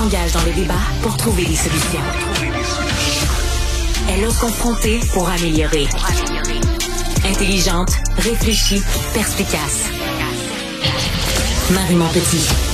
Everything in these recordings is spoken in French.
s'engage dans les débats pour trouver des solutions. Elle ose confronter pour améliorer. Intelligente, réfléchie, perspicace. Marie Montpetit.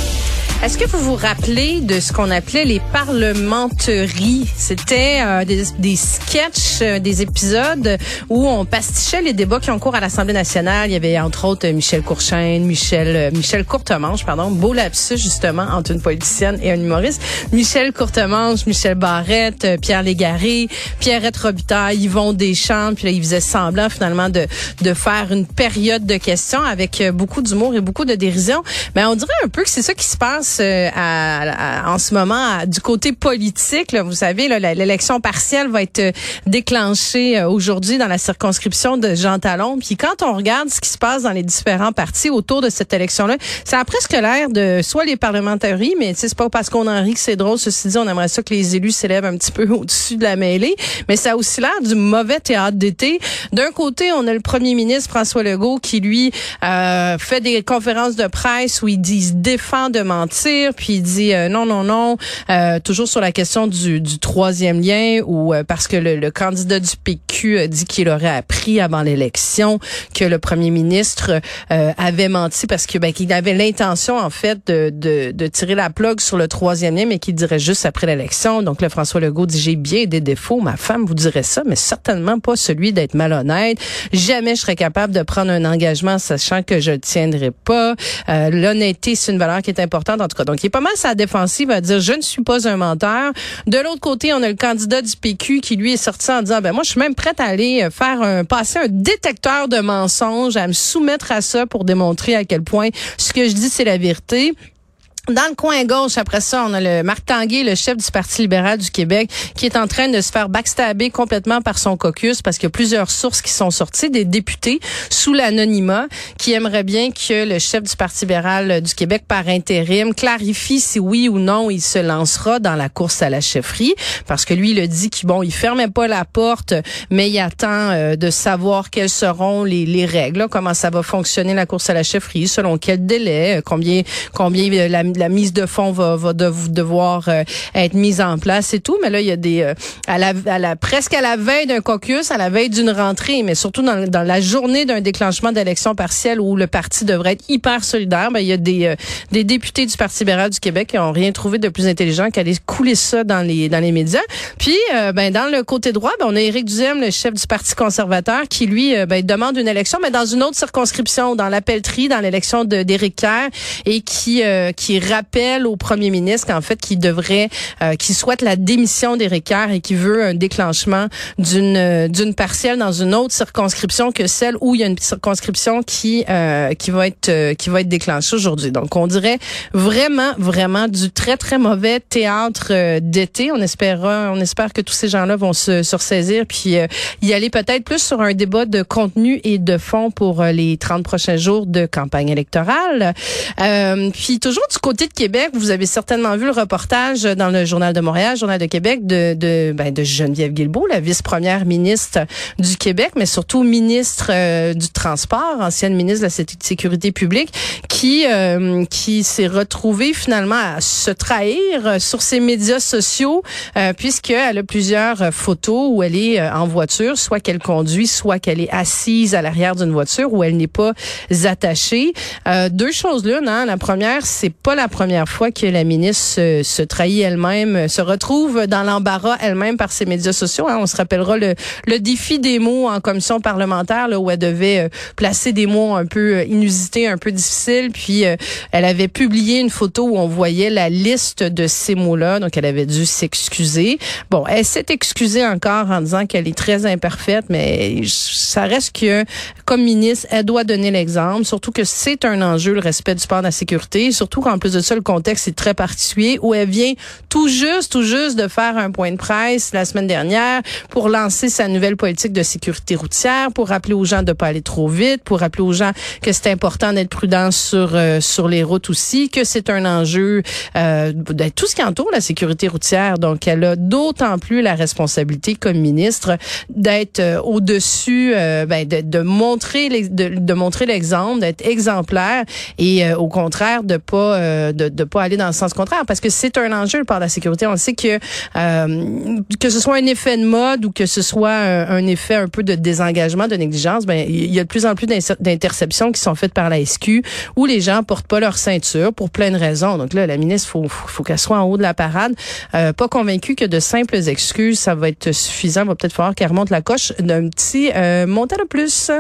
Est-ce que vous vous rappelez de ce qu'on appelait les parlementeries? C'était euh, des, des sketchs, euh, des épisodes où on pastichait les débats qui ont cours à l'Assemblée nationale. Il y avait entre autres Michel Courchaine, Michel euh, Michel Courtemanche, pardon, beau lapsus justement entre une politicienne et un humoriste. Michel Courtemanche, Michel Barrette, Pierre Légaré, Pierrette Robitaille, Yvon Deschamps, puis là, ils faisaient semblant finalement de, de faire une période de questions avec beaucoup d'humour et beaucoup de dérision. Mais on dirait un peu que c'est ça qui se passe euh, à, en ce moment du côté politique. Là, vous savez, l'élection partielle va être euh, déclenchée euh, aujourd'hui dans la circonscription de Jean Talon. Puis quand on regarde ce qui se passe dans les différents partis autour de cette élection-là, ça a presque l'air de soit les parlementaires, mais c'est pas parce qu'on en rit que c'est drôle. Ceci dit, on aimerait ça que les élus s'élèvent un petit peu au-dessus de la mêlée. Mais ça a aussi l'air du mauvais théâtre d'été. D'un côté, on a le premier ministre François Legault qui, lui, euh, fait des conférences de presse où il dit se défend de mentir puis il dit euh, non, non, non, euh, toujours sur la question du, du troisième lien, ou euh, parce que le, candidat du PQ dit qu'il aurait appris avant l'élection que le premier ministre avait menti parce que ben, qu'il avait l'intention en fait de, de, de, tirer la plug sur le troisième lien, mais qu'il dirait juste après l'élection. Donc le François Legault dit j'ai bien des défauts, ma femme vous dirait ça, mais certainement pas celui d'être malhonnête. Jamais je serais capable de prendre un engagement sachant que je le tiendrai pas. L'honnêteté c'est une valeur qui est importante Donc, il est pas mal sa défensive à dire je ne suis pas un menteur. De l'autre côté, on a le candidat du PQ qui lui est sorti en disant ben moi je suis même prête à aller euh, faire un passer un détecteur de mensonges, à me soumettre à ça pour démontrer à quel point ce que je dis c'est la vérité. Dans le coin gauche, après ça, on a le Marc Tanguay, le chef du Parti libéral du Québec, qui est en train de se faire backstabber complètement par son caucus parce qu'il y a plusieurs sources qui sont sorties, des députés sous l'anonymat, qui aimeraient bien que le chef du Parti libéral du Québec, par intérim, clarifie si oui ou non il se lancera dans la course à la chefferie, parce que lui, il a dit qu'il bon, il fermait pas la porte, mais il attend euh, de savoir quelles seront les, les règles, comment ça va fonctionner la course à la chefferie, selon quel délai, combien, combien euh, la mise de fonds va, va devoir euh, être mise en place et tout. Mais là, il y a des euh, à, la, à la presque à la veille d'un caucus, à la veille d'une rentrée, mais surtout dans, dans la journée d'un déclenchement d'élection partielle où le parti devrait être hyper solidaire, ben, il y a des, euh, des députés du Parti libéral du Québec qui ont rien trouvé de plus intelligent qu'aller couler ça dans les dans les médias. Puis, ben dans le côté droit, ben, on a Éric Duhem, le chef du Parti conservateur, qui lui ben, demande une élection, mais dans une autre circonscription, dans la dans l'élection d'Éric Kerr, et qui qui rappelle au premier ministre qu'en fait, qu'il devrait, euh, qu'il souhaite la démission d'Éric Kerr et qu'il veut un déclenchement d'une euh, d'une partielle dans une autre circonscription que celle où il y a une circonscription qui euh, qui va être euh, qui va être déclenchée aujourd'hui. Donc, on dirait vraiment vraiment du très très mauvais théâtre d'été. On espère on espère que tous ces gens-là vont se, se ressaisir puis y aller peut-être plus sur un débat de contenu et de fond pour les 30 prochains jours de campagne électorale. puis toujours du côté de Québec, vous avez certainement vu le reportage dans le Journal de Montréal, Journal de Québec, de, de, ben, de Geneviève Guilbeault, la vice-première ministre du Québec, mais surtout ministre euh, du Transport, ancienne ministre de la Sécurité publique, qui, euh, qui s'est retrouvée finalement à se trahir sur ses médias sociaux, euh, puisqu'elle a plusieurs photos où elle est en voiture, soit qu'elle conduit, soit qu'elle est assise à l'arrière d'une voiture, où elle n'est pas attachée. deux choses là, non? La première, c'est pas la première fois que la ministre se, trahit elle-même, se retrouve dans l'embarras elle-même par ses médias sociaux. Hein. On se rappellera le, défi des mots en commission parlementaire là, où elle devait euh, placer des mots un peu euh, inusités, un peu difficiles. Puis euh, elle avait publié une photo où on voyait la liste de ces mots-là. Donc elle avait dû s'excuser. Bon, elle s'est excusée encore en disant qu'elle est très imparfaite, mais ça reste que comme ministre, elle doit donner l'exemple. Surtout que c'est un enjeu le respect du sport de la sécurité. Surtout qu'en de ça, le contexte est très particulier où elle vient tout juste, tout juste de faire un point de presse la semaine dernière pour lancer sa nouvelle politique de sécurité routière, pour rappeler aux gens de pas aller trop vite, pour rappeler aux gens que c'est important d'être prudent sur euh, sur les routes aussi, que c'est un enjeu euh, de tout ce qui entoure la sécurité routière. Donc, elle a d'autant plus la responsabilité comme ministre d'être euh, au-dessus, euh, ben, de, de, montrer de, de montrer l'exemple, d'être exemplaire et au contraire de pas euh, de ne pas aller dans le sens contraire parce que c'est un enjeu par la sécurité. On sait que euh, que ce soit un effet de mode ou que ce soit un, effet un peu de désengagement, de négligence, ben il y a de plus en plus d'interceptions qui sont faites par la SQ où les gens portent pas leur ceinture pour plein de raisons. Donc là, la ministre, faut faut, qu'elle soit en haut de la parade. Euh, pas convaincue que de simples excuses, ça va être suffisant. Il va peut-être falloir qu'elle remonte la coche d'un petit euh, montant de plus.